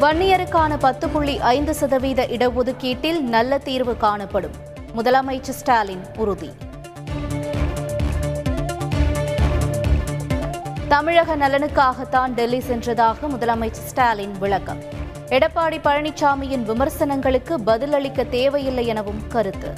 வன்னியருக்கான பத்து புள்ளி ஐந்து சதவீத இடஒதுக்கீட்டில் நல்ல தீர்வு காணப்படும். முதலமைச்சர் ஸ்டாலின் உறுதி. தமிழக நலனுக்காகத்தான் டெல்லி சென்றதாக முதலமைச்சர் ஸ்டாலின் விளக்கம். எடப்பாடி பழனிசாமியின் விமர்சனங்களுக்கு பதிலளிக்க தேவையில்லை எனவும் கருத்து.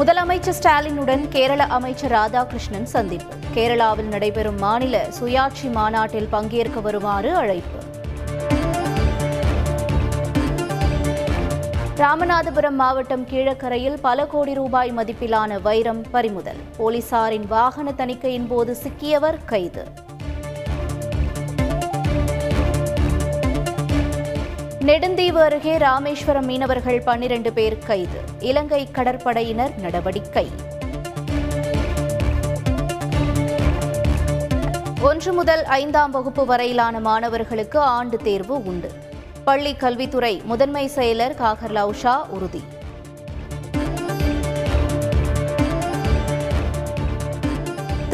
முதலமைச்சர் ஸ்டாலினுடன் கேரள அமைச்சர் ராதாகிருஷ்ணன் சந்திப்பு. கேரளாவில் நடைபெறும் மாநில சுயாட்சி மாநாட்டில் பங்கேற்க வருமாறு அழைப்பு. ராமநாதபுரம் மாவட்டம் கீழக்கரையில் பல கோடி ரூபாய் மதிப்பிலான வைரம் பறிமுதல். போலீசாரின் வாகன தணிக்கையின் போது சிக்கியவர் கைது. நெடுந்தீவு அருகே ராமேஸ்வரம் மீனவர்கள் பன்னிரண்டு பேர் கைது. இலங்கை கடற்படையினர் நடவடிக்கை. ஒன்று முதல் ஐந்தாம் வகுப்பு வரையிலான மாணவர்களுக்கு ஆண்டு தேர்வு உண்டு. பள்ளி கல்வித்துறை முதன்மை செயலர் காகர் லவுஷா உறுதி.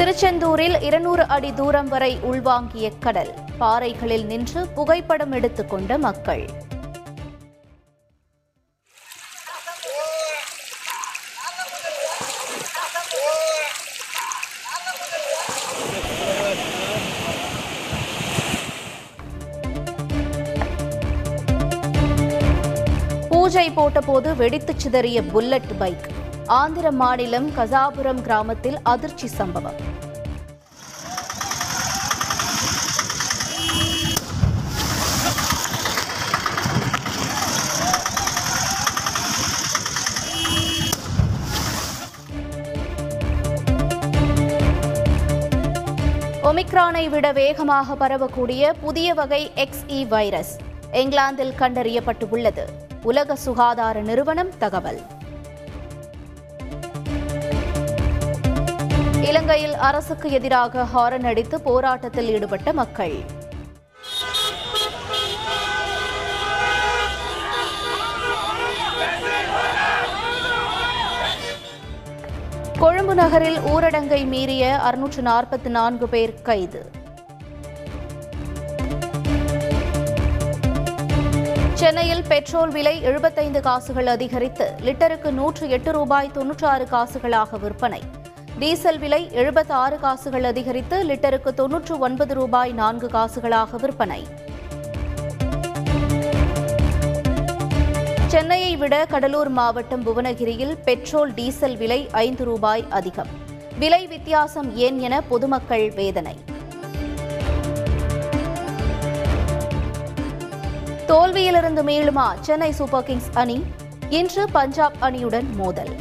திருச்செந்தூரில் இருநூறு அடி தூரம் வரை உள்வாங்கிய கடல். பாறைகளில் நின்று புகைப்படம் எடுத்துக்கொண்ட மக்கள். பூஜை போட்டபோது வெடித்துச் சிதறிய புல்லட் பைக். ஆந்திர மாநிலம் கசாபுரம் கிராமத்தில் அதிர்ச்சி சம்பவம். ஒமிக்ரானை விட வேகமாக பரவக்கூடிய புதிய வகை எக்ஸ்இ வைரஸ் இங்கிலாந்தில் கண்டறியப்பட்டுள்ளது. உலக சுகாதார நிறுவனம் தகவல். இலங்கையில் அரசுக்கு எதிராக ஹாரன் அடித்து போராட்டத்தில் ஈடுபட்ட மக்கள். கொழும்பு நகரில் ஊரடங்கை மீறிய அறுநூற்று நாற்பத்தி நான்கு பேர் கைது. சென்னையில் பெட்ரோல் விலை எழுபத்தைந்து காசுகள் அதிகரித்து லிட்டருக்கு நூற்று எட்டு ரூபாய் தொன்னூற்றாறு காசுகளாக விற்பனை. டீசல் விலை எழுபத்தாறு காசுகள் அதிகரித்து லிட்டருக்கு தொன்னூற்று ஒன்பது ரூபாய் நான்கு காசுகளாக விற்பனை. சென்னையை விட கடலூர் மாவட்டம் புவனகிரியில் பெட்ரோல் டீசல் விலை ஐந்து ரூபாய் அதிகம். விலை வித்தியாசம் ஏன் என பொதுமக்கள் வேதனை. தோல்வியிலிருந்து மீளுமா சென்னை சூப்பர் கிங்ஸ் அணி? இன்று பஞ்சாப் அணியுடன் மோதல்.